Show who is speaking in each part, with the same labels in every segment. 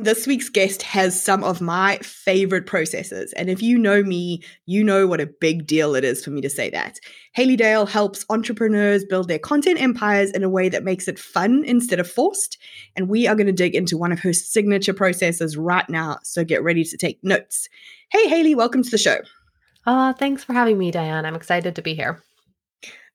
Speaker 1: This week's guest has some of my favorite processes. And if you know me, you know what a big deal it is for me to say that. Haley Dale helps entrepreneurs build their content empires in a way that makes it fun instead of forced. And we are going to dig into one of her signature processes right now. So get ready to take notes. Hey, Haley, welcome to the show.
Speaker 2: Uh, thanks for having me, Diane. I'm excited to be here.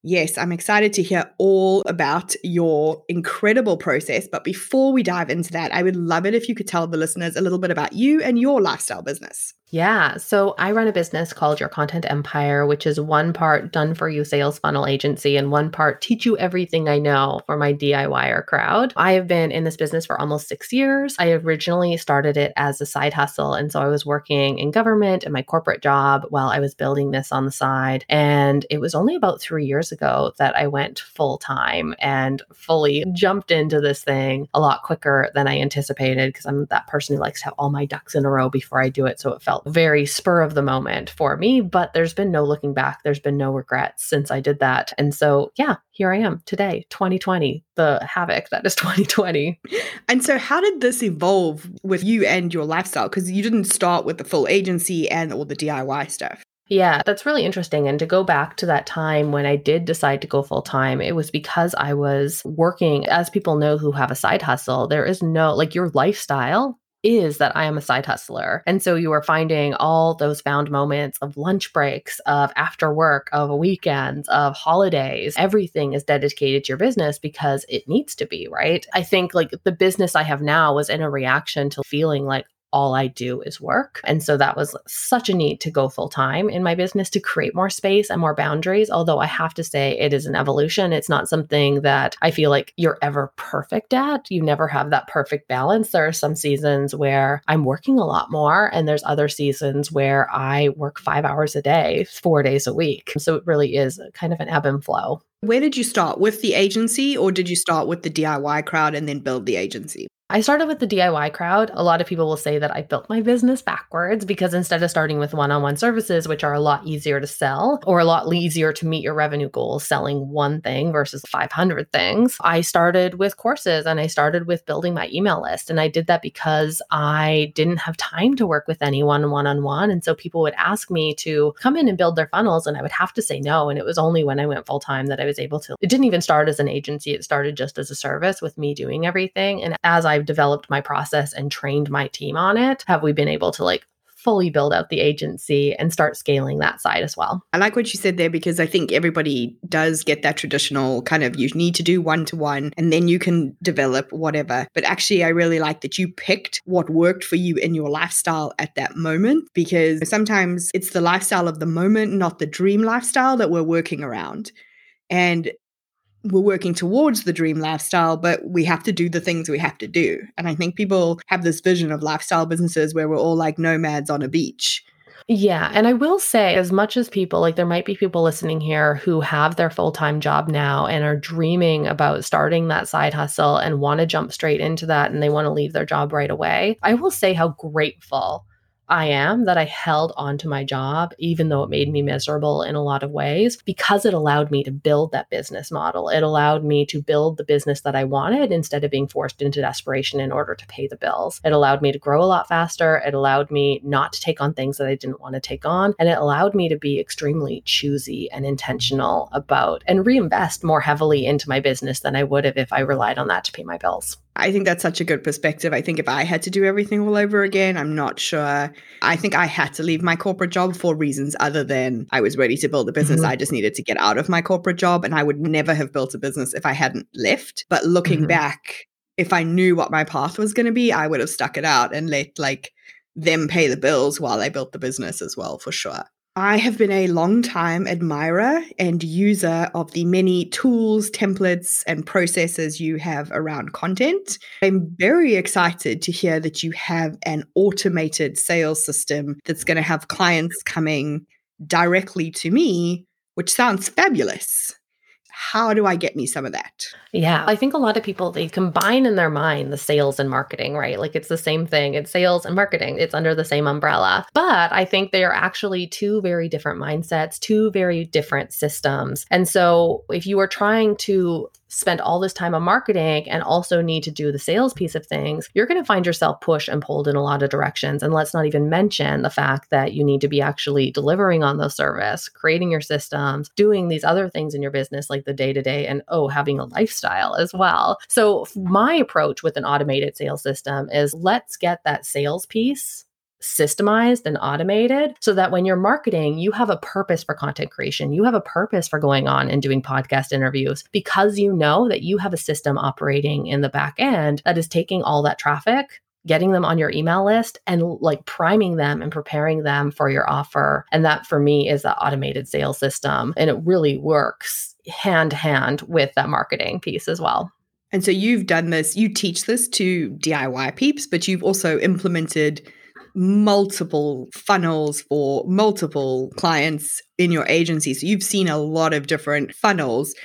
Speaker 1: Yes, I'm excited to hear all about your incredible process. But before we dive into that, I would love it if you could tell the listeners a little bit about you and your lifestyle business.
Speaker 2: Yeah. So I run a business called Your Content Empire, which is one part done for you sales funnel agency and one part teach you everything I know for my DIYer crowd. I have been in this business for almost six years. I originally started it as a side hustle. And so I was working in government and my corporate job while I was building this on the side. And it was only about three years ago that I went full time and fully jumped into this thing a lot quicker than I anticipated because I'm that person who likes to have all my ducks in a row before I do it. So it felt very spur of the moment for me, but there's been no looking back. There's been no regrets since I did that. And so, yeah, here I am today, 2020, the havoc that is 2020.
Speaker 1: And so, how did this evolve with you and your lifestyle? Because you didn't start with the full agency and all the DIY stuff.
Speaker 2: Yeah, that's really interesting. And to go back to that time when I did decide to go full time, it was because I was working, as people know who have a side hustle, there is no, like, your lifestyle is that I am a side hustler. And so you are finding all those found moments of lunch breaks, of after work, of weekends, of holidays. Everything is dedicated to your business because it needs to be, right? I think like the business I have now was in a reaction to feeling like, all I do is work. And so that was such a need to go full time in my business to create more space and more boundaries. Although I have to say it is an evolution. It's not something that I feel like you're ever perfect at. You never have that perfect balance. There are some seasons where I'm working a lot more, and there's other seasons where I work five hours a day, four days a week. So it really is kind of an ebb and flow.
Speaker 1: Where did you start? With the agency, or did you start with the DIY crowd and then build the agency?
Speaker 2: I started with the DIY crowd. A lot of people will say that I built my business backwards because instead of starting with one on one services, which are a lot easier to sell or a lot easier to meet your revenue goals, selling one thing versus 500 things, I started with courses and I started with building my email list. And I did that because I didn't have time to work with anyone one on one. And so people would ask me to come in and build their funnels, and I would have to say no. And it was only when I went full time that I was able to. It didn't even start as an agency, it started just as a service with me doing everything. And as I I've developed my process and trained my team on it, have we been able to like fully build out the agency and start scaling that side as well.
Speaker 1: I like what you said there because I think everybody does get that traditional kind of you need to do one to one and then you can develop whatever. But actually, I really like that you picked what worked for you in your lifestyle at that moment because sometimes it's the lifestyle of the moment, not the dream lifestyle that we're working around. And we're working towards the dream lifestyle, but we have to do the things we have to do. And I think people have this vision of lifestyle businesses where we're all like nomads on a beach.
Speaker 2: Yeah. And I will say, as much as people, like there might be people listening here who have their full time job now and are dreaming about starting that side hustle and want to jump straight into that and they want to leave their job right away. I will say how grateful I am that I held on to my job, even though it made me miserable in a lot of ways, because it allowed me to build that business model. It allowed me to build the business that I wanted instead of being forced into desperation in order to pay the bills. It allowed me to grow a lot faster. It allowed me not to take on things that I didn't want to take on. And it allowed me to be extremely choosy and intentional about and reinvest more heavily into my business than I would have if I relied on that to pay my bills.
Speaker 1: I think that's such a good perspective. I think if I had to do everything all over again, I'm not sure. I think I had to leave my corporate job for reasons other than I was ready to build a business. Mm-hmm. I just needed to get out of my corporate job and I would never have built a business if I hadn't left. But looking mm-hmm. back, if I knew what my path was going to be, I would have stuck it out and let like them pay the bills while I built the business as well, for sure. I have been a long-time admirer and user of the many tools, templates, and processes you have around content. I'm very excited to hear that you have an automated sales system that's going to have clients coming directly to me, which sounds fabulous. How do I get me some of that?
Speaker 2: Yeah, I think a lot of people they combine in their mind the sales and marketing, right? Like it's the same thing. It's sales and marketing. It's under the same umbrella. But I think they are actually two very different mindsets, two very different systems. And so if you are trying to spend all this time on marketing and also need to do the sales piece of things, you're going to find yourself pushed and pulled in a lot of directions. And let's not even mention the fact that you need to be actually delivering on the service, creating your systems, doing these other things in your business like the day to day, and oh, having a lifestyle as well. So, my approach with an automated sales system is let's get that sales piece systemized and automated so that when you're marketing, you have a purpose for content creation. You have a purpose for going on and doing podcast interviews because you know that you have a system operating in the back end that is taking all that traffic getting them on your email list and like priming them and preparing them for your offer. And that for me is the automated sales system. And it really works hand to hand with that marketing piece as well.
Speaker 1: And so you've done this, you teach this to DIY peeps, but you've also implemented multiple funnels for multiple clients in your agency. So you've seen a lot of different funnels.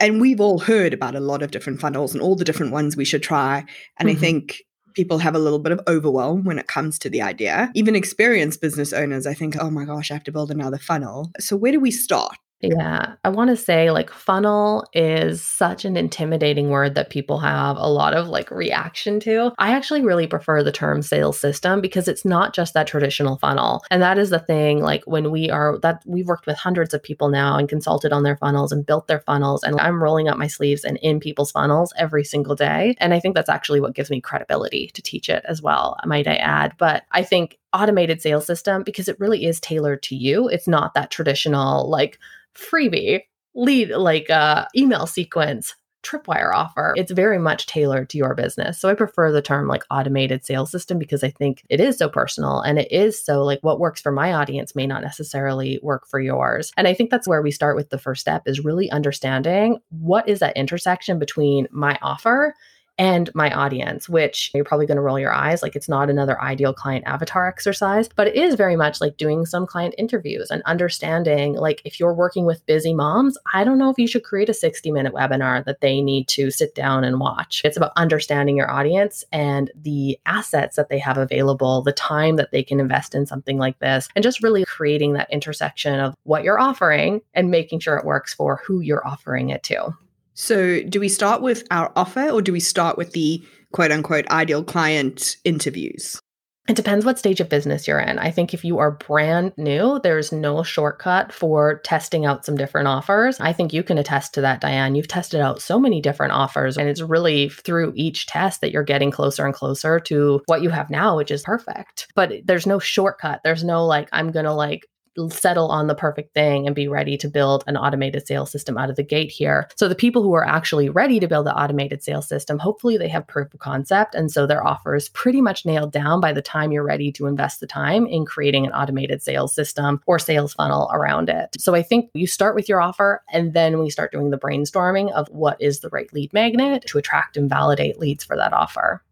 Speaker 1: And we've all heard about a lot of different funnels and all the different ones we should try. And mm-hmm. I think people have a little bit of overwhelm when it comes to the idea. Even experienced business owners, I think, oh my gosh, I have to build another funnel. So where do we start?
Speaker 2: Yeah, I want to say like funnel is such an intimidating word that people have a lot of like reaction to. I actually really prefer the term sales system because it's not just that traditional funnel. And that is the thing like when we are that we've worked with hundreds of people now and consulted on their funnels and built their funnels and I'm rolling up my sleeves and in people's funnels every single day. And I think that's actually what gives me credibility to teach it as well, might I add. But I think automated sales system because it really is tailored to you. It's not that traditional like freebie, lead like uh, email sequence, tripwire offer. It's very much tailored to your business. So I prefer the term like automated sales system because I think it is so personal and it is so like what works for my audience may not necessarily work for yours. And I think that's where we start with the first step is really understanding what is that intersection between my offer and my audience, which you're probably going to roll your eyes like it's not another ideal client avatar exercise, but it is very much like doing some client interviews and understanding like if you're working with busy moms, I don't know if you should create a 60 minute webinar that they need to sit down and watch. It's about understanding your audience and the assets that they have available, the time that they can invest in something like this, and just really creating that intersection of what you're offering and making sure it works for who you're offering it to.
Speaker 1: So, do we start with our offer or do we start with the quote unquote ideal client interviews?
Speaker 2: It depends what stage of business you're in. I think if you are brand new, there's no shortcut for testing out some different offers. I think you can attest to that, Diane. You've tested out so many different offers, and it's really through each test that you're getting closer and closer to what you have now, which is perfect. But there's no shortcut. There's no like, I'm going to like settle on the perfect thing and be ready to build an automated sales system out of the gate here. So the people who are actually ready to build the automated sales system, hopefully they have proof of concept and so their offer is pretty much nailed down by the time you're ready to invest the time in creating an automated sales system or sales funnel around it. So I think you start with your offer and then we start doing the brainstorming of what is the right lead magnet to attract and validate leads for that offer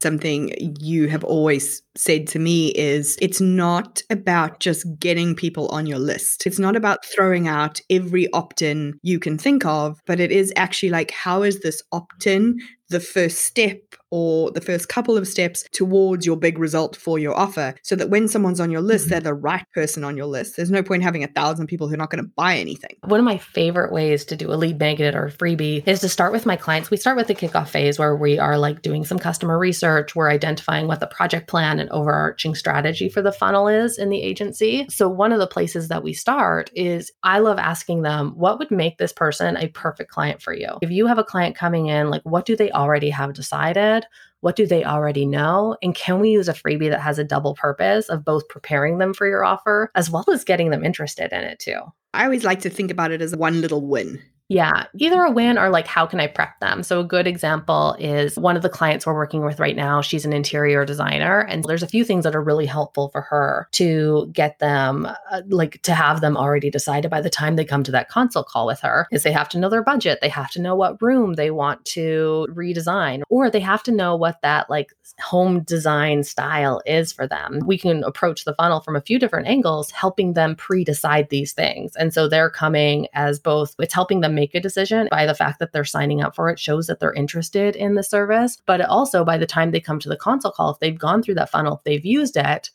Speaker 1: something you have always said to me is it's not about just getting people on your list. It's not about throwing out every opt in you can think of, but it is actually like, how is this opt in the first step or the first couple of steps towards your big result for your offer so that when someone's on your list, mm-hmm. they're the right person on your list. There's no point having a thousand people who are not going to buy anything.
Speaker 2: One of my favorite ways to do a lead magnet or a freebie is to start with my clients. We start with the kickoff phase where we are like doing some customer research. We're identifying what the project plan and overarching strategy for the funnel is in the agency. So, one of the places that we start is I love asking them, what would make this person a perfect client for you? If you have a client coming in, like, what do they already have decided? What do they already know? And can we use a freebie that has a double purpose of both preparing them for your offer as well as getting them interested in it too?
Speaker 1: I always like to think about it as one little win.
Speaker 2: Yeah, either a win or like how can I prep them? So a good example is one of the clients we're working with right now, she's an interior designer and there's a few things that are really helpful for her to get them uh, like to have them already decided by the time they come to that consult call with her. Is they have to know their budget, they have to know what room they want to redesign or they have to know what that like home design style is for them. We can approach the funnel from a few different angles helping them pre-decide these things. And so they're coming as both it's helping them make a decision by the fact that they're signing up for it shows that they're interested in the service. But also by the time they come to the consult call, if they've gone through that funnel, if they've used it,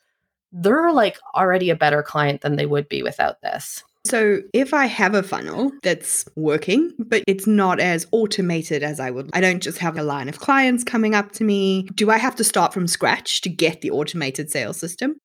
Speaker 2: they're like already a better client than they would be without this.
Speaker 1: So, if I have a funnel that's working, but it's not as automated as I would, I don't just have a line of clients coming up to me. Do I have to start from scratch to get the automated sales system?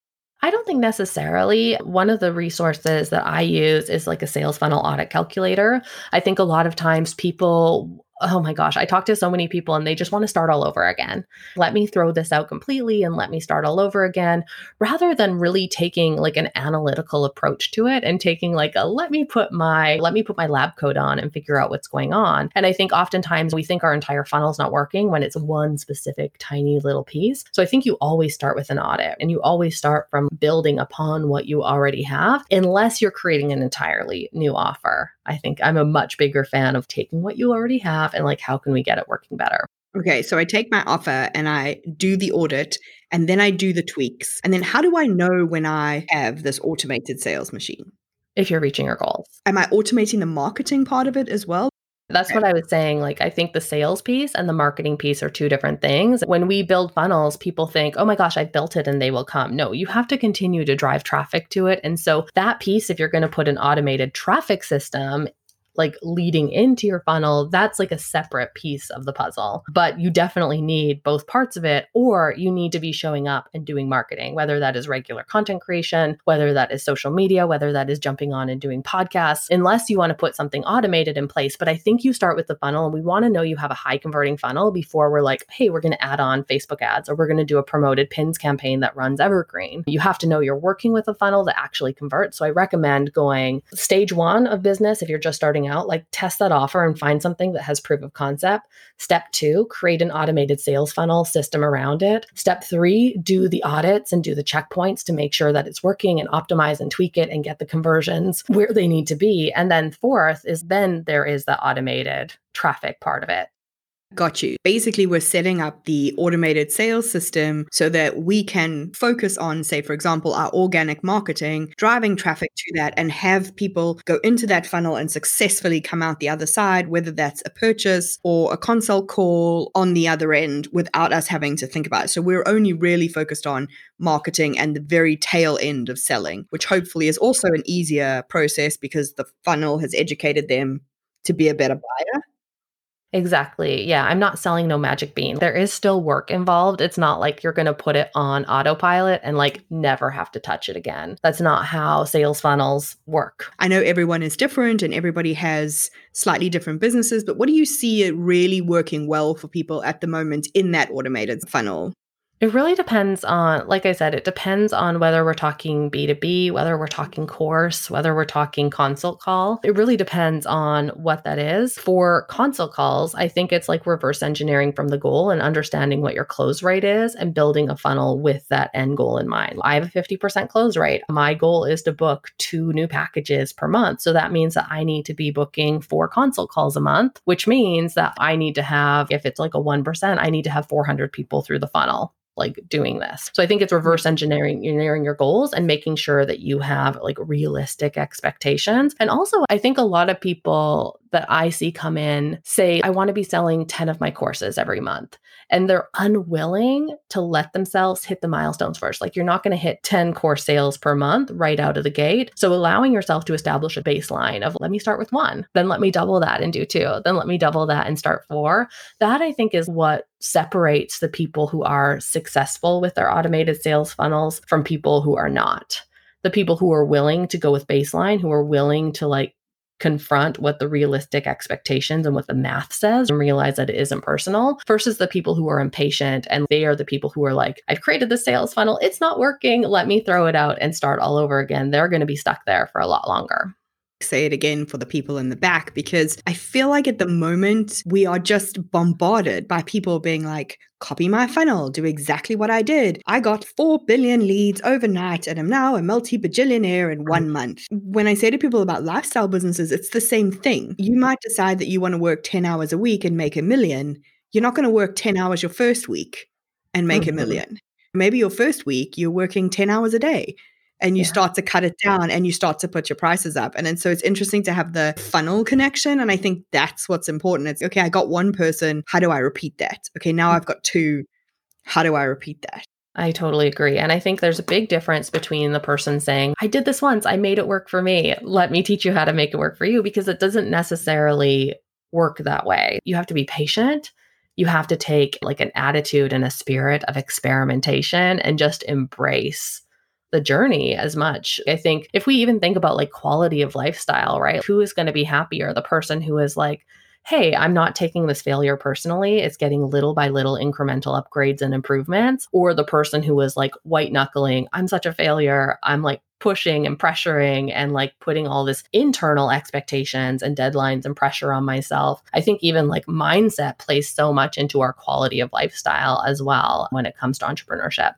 Speaker 2: I don't think necessarily. One of the resources that I use is like a sales funnel audit calculator. I think a lot of times people oh my gosh, I talk to so many people and they just want to start all over again. Let me throw this out completely and let me start all over again, rather than really taking like an analytical approach to it and taking like a let me put my let me put my lab coat on and figure out what's going on. And I think oftentimes we think our entire funnel is not working when it's one specific tiny little piece. So I think you always start with an audit and you always start from building upon what you already have, unless you're creating an entirely new offer. I think I'm a much bigger fan of taking what you already have and like, how can we get it working better?
Speaker 1: Okay, so I take my offer and I do the audit and then I do the tweaks. And then how do I know when I have this automated sales machine?
Speaker 2: If you're reaching your goals.
Speaker 1: Am I automating the marketing part of it as well?
Speaker 2: That's what I was saying. Like, I think the sales piece and the marketing piece are two different things. When we build funnels, people think, oh my gosh, I built it and they will come. No, you have to continue to drive traffic to it. And so, that piece, if you're going to put an automated traffic system, like leading into your funnel, that's like a separate piece of the puzzle. But you definitely need both parts of it, or you need to be showing up and doing marketing, whether that is regular content creation, whether that is social media, whether that is jumping on and doing podcasts, unless you want to put something automated in place. But I think you start with the funnel and we want to know you have a high converting funnel before we're like, hey, we're going to add on Facebook ads or we're going to do a promoted pins campaign that runs evergreen. You have to know you're working with a funnel that actually converts. So I recommend going stage one of business if you're just starting out, like test that offer and find something that has proof of concept. Step two, create an automated sales funnel system around it. Step three, do the audits and do the checkpoints to make sure that it's working and optimize and tweak it and get the conversions where they need to be. And then fourth is then there is the automated traffic part of it.
Speaker 1: Got you. Basically, we're setting up the automated sales system so that we can focus on, say, for example, our organic marketing, driving traffic to that, and have people go into that funnel and successfully come out the other side, whether that's a purchase or a consult call on the other end without us having to think about it. So we're only really focused on marketing and the very tail end of selling, which hopefully is also an easier process because the funnel has educated them to be a better buyer
Speaker 2: Exactly. Yeah. I'm not selling no magic bean. There is still work involved. It's not like you're going to put it on autopilot and like never have to touch it again. That's not how sales funnels work.
Speaker 1: I know everyone is different and everybody has slightly different businesses, but what do you see it really working well for people at the moment in that automated funnel?
Speaker 2: It really depends on, like I said, it depends on whether we're talking B2B, whether we're talking course, whether we're talking consult call. It really depends on what that is. For consult calls, I think it's like reverse engineering from the goal and understanding what your close rate is and building a funnel with that end goal in mind. I have a 50% close rate. My goal is to book two new packages per month. So that means that I need to be booking four consult calls a month, which means that I need to have, if it's like a 1%, I need to have 400 people through the funnel like doing this. So I think it's reverse mm-hmm. engineering engineering your goals and making sure that you have like realistic expectations. And also I think a lot of people that I see come in say I want to be selling 10 of my courses every month and they're unwilling to let themselves hit the milestones first. Like you're not going to hit 10 core sales per month right out of the gate. So allowing yourself to establish a baseline of let me start with one, then let me double that and do two, then let me double that and start four. That I think is what separates the people who are successful with their automated sales funnels from people who are not the people who are willing to go with baseline, who are willing to like confront what the realistic expectations and what the math says and realize that it isn't personal versus the people who are impatient and they are the people who are like, I've created the sales funnel, it's not working, let me throw it out and start all over again. They're going to be stuck there for a lot longer
Speaker 1: say it again for the people in the back because I feel like at the moment we are just bombarded by people being like, copy my funnel, do exactly what I did. I got 4 billion leads overnight and I'm now a multi bajillionaire in one month. When I say to people about lifestyle businesses, it's the same thing. You might decide that you want to work 10 hours a week and make a million. You're not going to work 10 hours your first week and make mm-hmm. a million. Maybe your first week you're working 10 hours a day and you
Speaker 2: Yeah.
Speaker 1: start to cut it down and you start to put your prices up. And then so it's interesting to have the funnel connection. And I think that's what's important. It's okay, I got one person. How do I repeat that? Okay, now mm. I've got two. How do I repeat that?
Speaker 2: I totally agree. And I think there's a big difference between the person saying, I did this once, I made it work for me. Let me teach you how to make it work for you, because it doesn't necessarily work that way. You have to be patient. You have to take like an attitude and a spirit of experimentation and just embrace the journey as much. I think if we even think about like quality of lifestyle, right? Who is going to be happier? The person who is like, hey, I'm not taking this failure personally. It's getting little by little incremental upgrades and improvements. Or the person who is like white knuckling, I'm such a failure. I'm like pushing and pressuring and like putting all this internal expectations and deadlines and pressure on myself. I think even like mindset plays so much into our quality of lifestyle as well when it comes to entrepreneurship.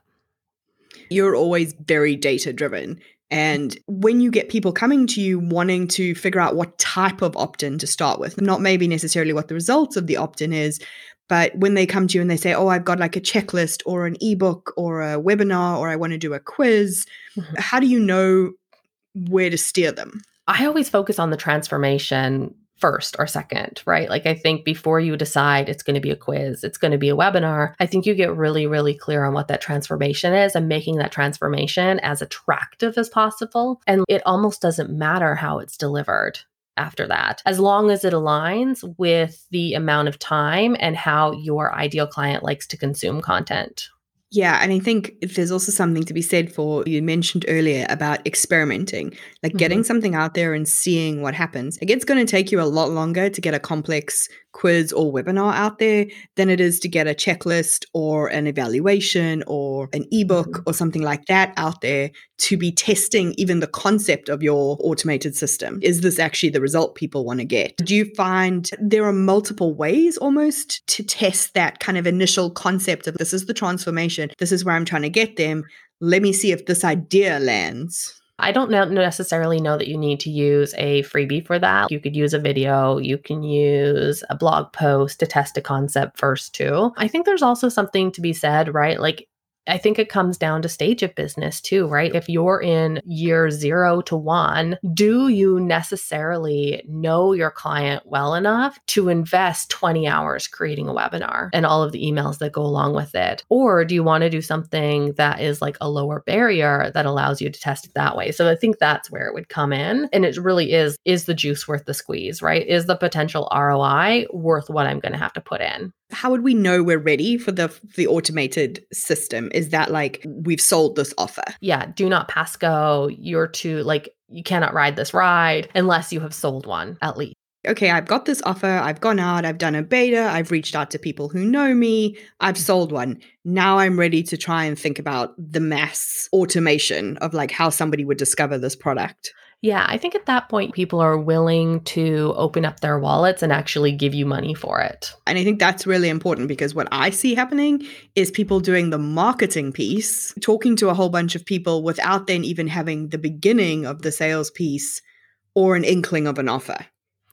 Speaker 1: You're always very data driven. And when you get people coming to you wanting to figure out what type of opt in to start with, not maybe necessarily what the results of the opt in is, but when they come to you and they say, Oh, I've got like a checklist or an ebook or a webinar or I want to do a quiz,
Speaker 2: Mhm.
Speaker 1: how do you know where to steer them?
Speaker 2: I always focus on the transformation first or second, right? Like I think before you decide it's going to be a quiz, it's going to be a webinar, I think you get really, really clear on what that transformation is and making that transformation as attractive as possible. And it almost doesn't matter how it's delivered after that, as long as it aligns with the amount of time and how your ideal client likes to consume content.
Speaker 1: Yeah, and I think there's also something to be said for you mentioned earlier about experimenting, like getting mm-hmm. something out there and seeing what happens. Like it's going to take you a lot longer to get a complex quiz or webinar out there than it is to get a checklist or an evaluation or an ebook
Speaker 2: Mhm.
Speaker 1: or something like that out there to be testing even the concept of your automated system. Is this actually the result people want to get? Do you find there are multiple ways almost to test that kind of initial concept of this is the transformation, this is where I'm trying to get them? Let me see if this idea lands.
Speaker 2: I don't necessarily know that you need to use a freebie for that. You could use a video, you can use a blog post to test a concept first, too. I think there's also something to be said, right? Like, I think it comes down to stage of business too, right? If you're in year zero to one, do you necessarily know your client well enough to invest 20 hours creating a webinar and all of the emails that go along with it? Or do you want to do something that is like a lower barrier that allows you to test it that way? So I think that's where it would come in. And it really is is the juice worth the squeeze, right? Is the potential ROI worth what I'm going to have to put in?
Speaker 1: How would we know we're ready for the the automated system? Is that like we've sold this offer?
Speaker 2: yeah, do not pass go. You're too like you cannot ride this ride unless you have sold one at least.
Speaker 1: okay, I've got this offer, I've gone out, I've done a beta, I've reached out to people who know me, I've sold one. Now I'm ready to try and think about the mass automation of like how somebody would discover this product.
Speaker 2: Yeah, I think at that point people are willing to open up their wallets and actually give you money for it.
Speaker 1: And I think that's really important because what I see happening is people doing the marketing piece, talking to a whole bunch of people without then even having the beginning of the sales piece or an inkling of an offer.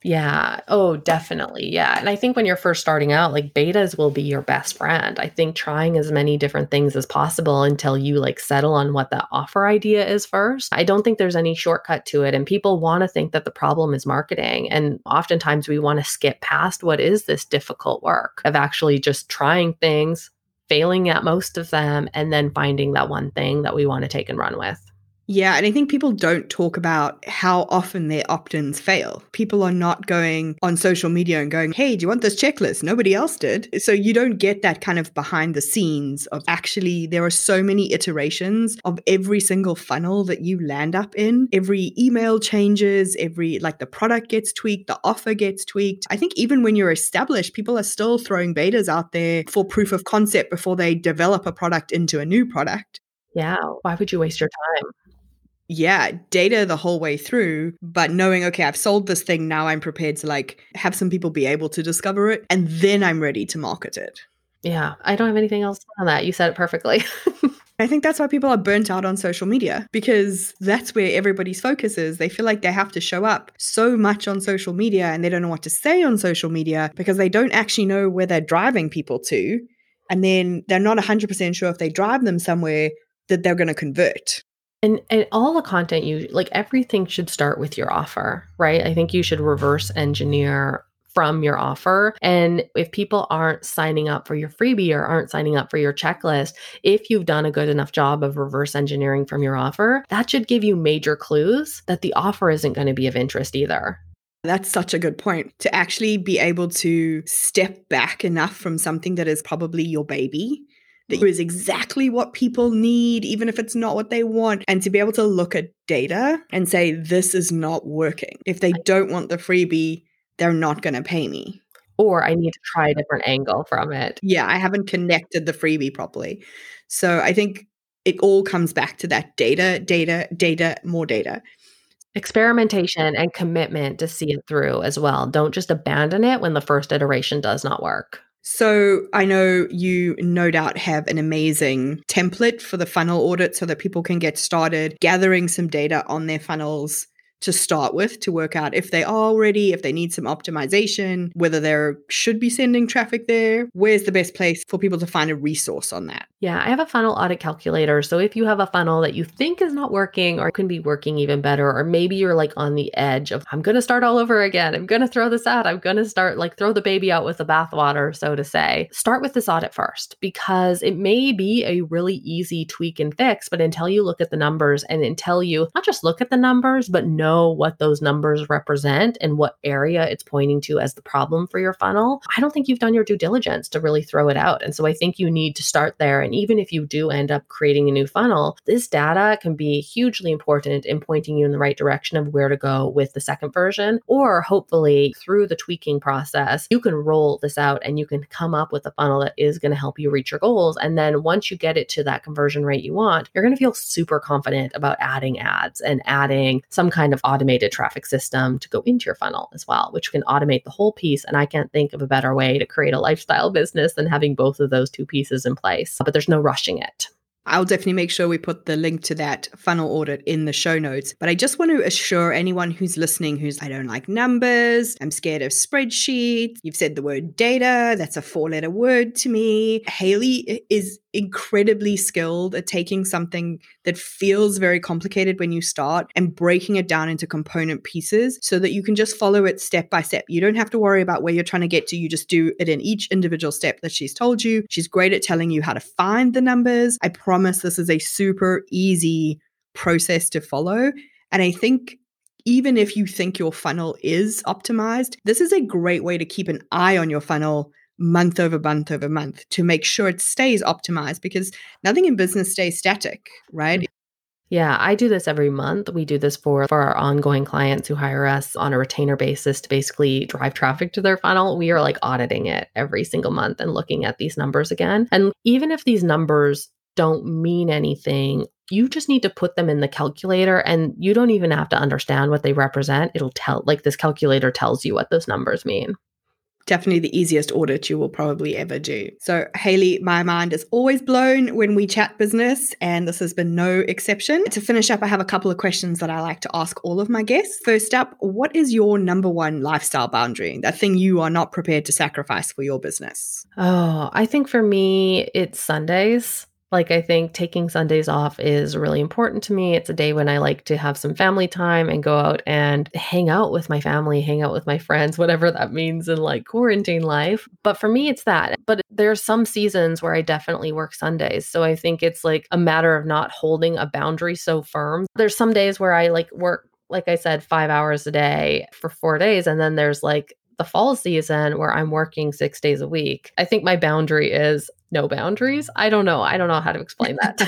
Speaker 2: Yeah. Oh, definitely. Yeah. And I think when you're first starting out, like betas will be your best friend. I think trying as many different things as possible until you like settle on what the offer idea is first. I don't think there's any shortcut to it. And people want to think that the problem is marketing. And oftentimes we want to skip past what is this difficult work of actually just trying things, failing at most of them, and then finding that one thing that we want to take and run with.
Speaker 1: Yeah, and I think people don't talk about how often their opt ins fail. People are not going on social media and going, hey, do you want this checklist? Nobody else did. So you don't get that kind of behind the scenes of actually, there are so many iterations of every single funnel that you land up in. Every email changes, every, like the product gets tweaked, the offer gets tweaked. I think even when you're established, people are still throwing betas out there for proof of concept before they develop a product into a new product
Speaker 2: Yeah. Why would you waste your time?
Speaker 1: Yeah, data the whole way through, but knowing, okay, I've sold this thing. Now I'm prepared to like have some people be able to discover it and then I'm ready to market it.
Speaker 2: Yeah. I don't have anything else on that. You said it perfectly.
Speaker 1: I think that's why people are burnt out on social media because that's where everybody's focus is. They feel like they have to show up so much on social media and they don't know what to say on social media because they don't actually know where they're driving people to. And then they're not 100% sure if they drive them somewhere that they're going to convert.
Speaker 2: And, and all the content you like everything should start with your offer, right? I think you should reverse engineer from your offer. And if people aren't signing up for your freebie or aren't signing up for your checklist, if you've done a good enough job of reverse engineering from your offer, that should give you major clues that the offer isn't going to be of interest either.
Speaker 1: That's such a good point to actually be able to step back enough from something that is probably your baby that is exactly what people need, even if it's not what they want, and to be able to look at data and say, this is not working. If they don't want the freebie, they're not going to pay me.
Speaker 2: Or I need to try a different angle from it.
Speaker 1: Yeah, I haven't connected the freebie properly. So I think it all comes back to that data, data, data, more data.
Speaker 2: Experimentation and commitment to see it through as well. Don't just abandon it when the first iteration does not work.
Speaker 1: So I know you no doubt have an amazing template for the funnel audit so that people can get started gathering some data on their funnels to start with to work out if they are ready, if they need some optimization, whether they should be sending traffic there. Where's the best place for people to find a resource on that?
Speaker 2: Yeah, I have a funnel audit calculator. So if you have a funnel that you think is not working or can be working even better, or maybe you're like on the edge of, I'm going to start all over again. I'm going to throw this out. I'm going to start like throw the baby out with the bathwater, so to say. Start with this audit first because it may be a really easy tweak and fix, but until you look at the numbers and until you not just look at the numbers, but know what those numbers represent and what area it's pointing to as the problem for your funnel, I don't think you've done your due diligence to really throw it out. And so I think you need to start there. And even if you do end up creating a new funnel, this data can be hugely important in pointing you in the right direction of where to go with the second version. Or hopefully through the tweaking process, you can roll this out and you can come up with a funnel that is going to help you reach your goals. And then once you get it to that conversion rate you want, you're going to feel super confident about adding ads and adding some kind of automated traffic system to go into your funnel as well, which can automate the whole piece. And I can't think of a better way to create a lifestyle business than having both of those two pieces in place. But there's no rushing it.
Speaker 1: I'll definitely make sure we put the link to that funnel audit in the show notes. But I just want to assure anyone who's listening who's, I don't like numbers, I'm scared of spreadsheets. You've said the word data, that's a four letter word to me. Haley is incredibly skilled at taking something that feels very complicated when you start and breaking it down into component pieces so that you can just follow it step by step. You don't have to worry about where you're trying to get to. You just do it in each individual step that she's told you. She's great at telling you how to find the numbers. I promise this is a super easy process to follow. And I think even if you think your funnel is optimized, this is a great way to keep an eye on your funnel month over month over month to make sure it stays optimized because nothing in business stays static, right? Mm-hmm.
Speaker 2: Yeah, I do this every month. We do this for for our ongoing clients who hire us on a retainer basis to basically drive traffic to their funnel. We are like auditing it every single month and looking at these numbers again. And even if these numbers don't mean anything, you just need to put them in the calculator and you don't even have to understand what they represent. It'll tell like this calculator tells you what those numbers mean
Speaker 1: definitely the easiest audit you will probably ever do. So, Haley, my mind is always blown when we chat business, and this has been no exception. To finish up, I have a couple of questions that I like to ask all of my guests. First up, what is your number one lifestyle boundary? That thing you are not prepared to sacrifice for your business?
Speaker 2: Oh, I think for me, it's Sundays. Like, I think taking Sundays off is really important to me. It's a day when I like to have some family time and go out and hang out with my family, hang out with my friends, whatever that means in like quarantine life. But for me, it's that. But there's some seasons where I definitely work Sundays. So I think it's like a matter of not holding a boundary so firm. There's some days where I like work like I said, five hours a day for four days. And then there's like the fall season where I'm working six days a week. I think my boundary is no boundaries. I don't know. I don't know how to explain that.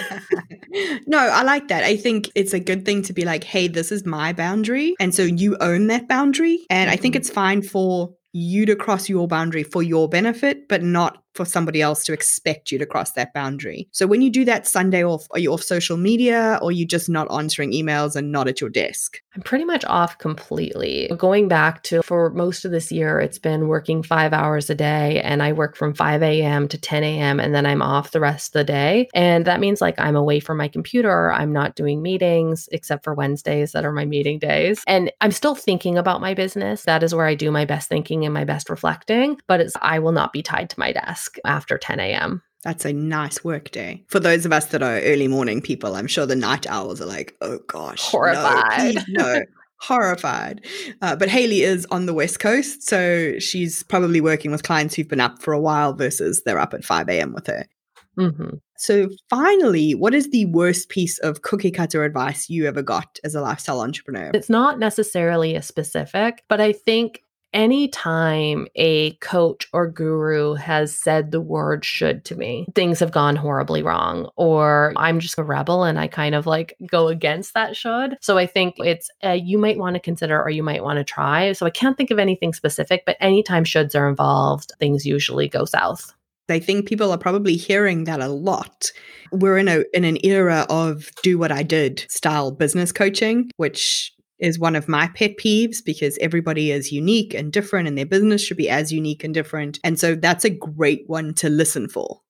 Speaker 1: no, I like that. I think it's a good thing to be like, hey, this is my boundary. And so you own that boundary. And. I think mm-hmm. it's fine for you to cross your boundary for your benefit, but not for somebody else to expect you to cross that boundary. So when you do that Sunday off, are you off social media or you just not answering emails and not at your desk?
Speaker 2: I'm pretty much off completely. Going back to for most of this year, it's been working five hours a day and I work from 5 a.m. to 10 a.m. and then I'm off the rest of the day. And that means like I'm away from my computer. I'm not doing meetings except for Wednesdays that are my meeting days. And I'm still thinking about my business. That is where I do my best thinking and my best reflecting, but it's I will not be tied to my desk desk after 10 a.m.
Speaker 1: That's a nice work day. For those of us that are early morning people, I'm sure the night owls are like, oh gosh,
Speaker 2: horrified.
Speaker 1: No, please, no. horrified. Uh, but Haley is on the West Coast, so she's probably working with clients who've been up for a while versus they're up at 5 a.m. with her.
Speaker 2: Mm-hmm.
Speaker 1: So, finally, what is the worst piece of cookie cutter advice you ever got as a lifestyle entrepreneur?
Speaker 2: It's not necessarily a specific, but I think anytime a coach or guru has said the word should to me, things have gone horribly wrong, or I'm just a rebel and I kind of like go against that should. So I think it's uh, you might want to consider or you might want to try. So I can't think of anything specific, but anytime shoulds are involved, things usually go south.
Speaker 1: I think people are probably hearing that a lot. We're in a in an era of do what I did style business coaching, which is one of my pet peeves because everybody is unique and different and their business should be as unique and different. And so that's a great one to listen for.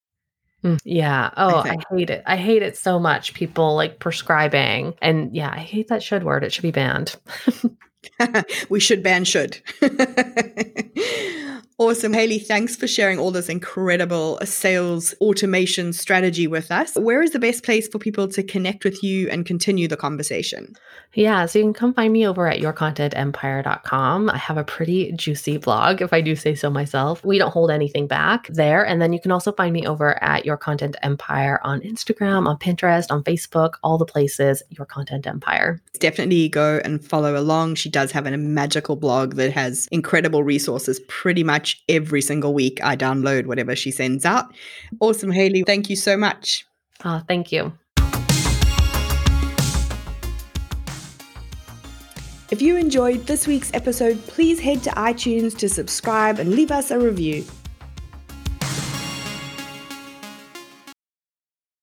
Speaker 2: Mm, yeah. Oh, I, I, hate it. I hate it so much. People like prescribing. And yeah, I hate that should word. It should be banned.
Speaker 1: we should ban should. Awesome. Haley, thanks for sharing all this incredible sales automation strategy with us. Where is the best place for people to connect with you and continue the conversation?
Speaker 2: Yeah, so you can come find me over at yourcontentempire.com. I have a pretty juicy blog, if I do say so myself. We don't hold anything back there. And then you can also find me over at Your Content Empire on Instagram, on Pinterest, on Facebook, all the places, Your Content Empire.
Speaker 1: Definitely go and follow along. She does have a magical blog that has incredible resources pretty much every single week. I download whatever she sends out. Awesome, Haley. Thank you so much.
Speaker 2: Oh, thank you.
Speaker 1: If you enjoyed this week's episode, please head to iTunes to subscribe and leave us a review.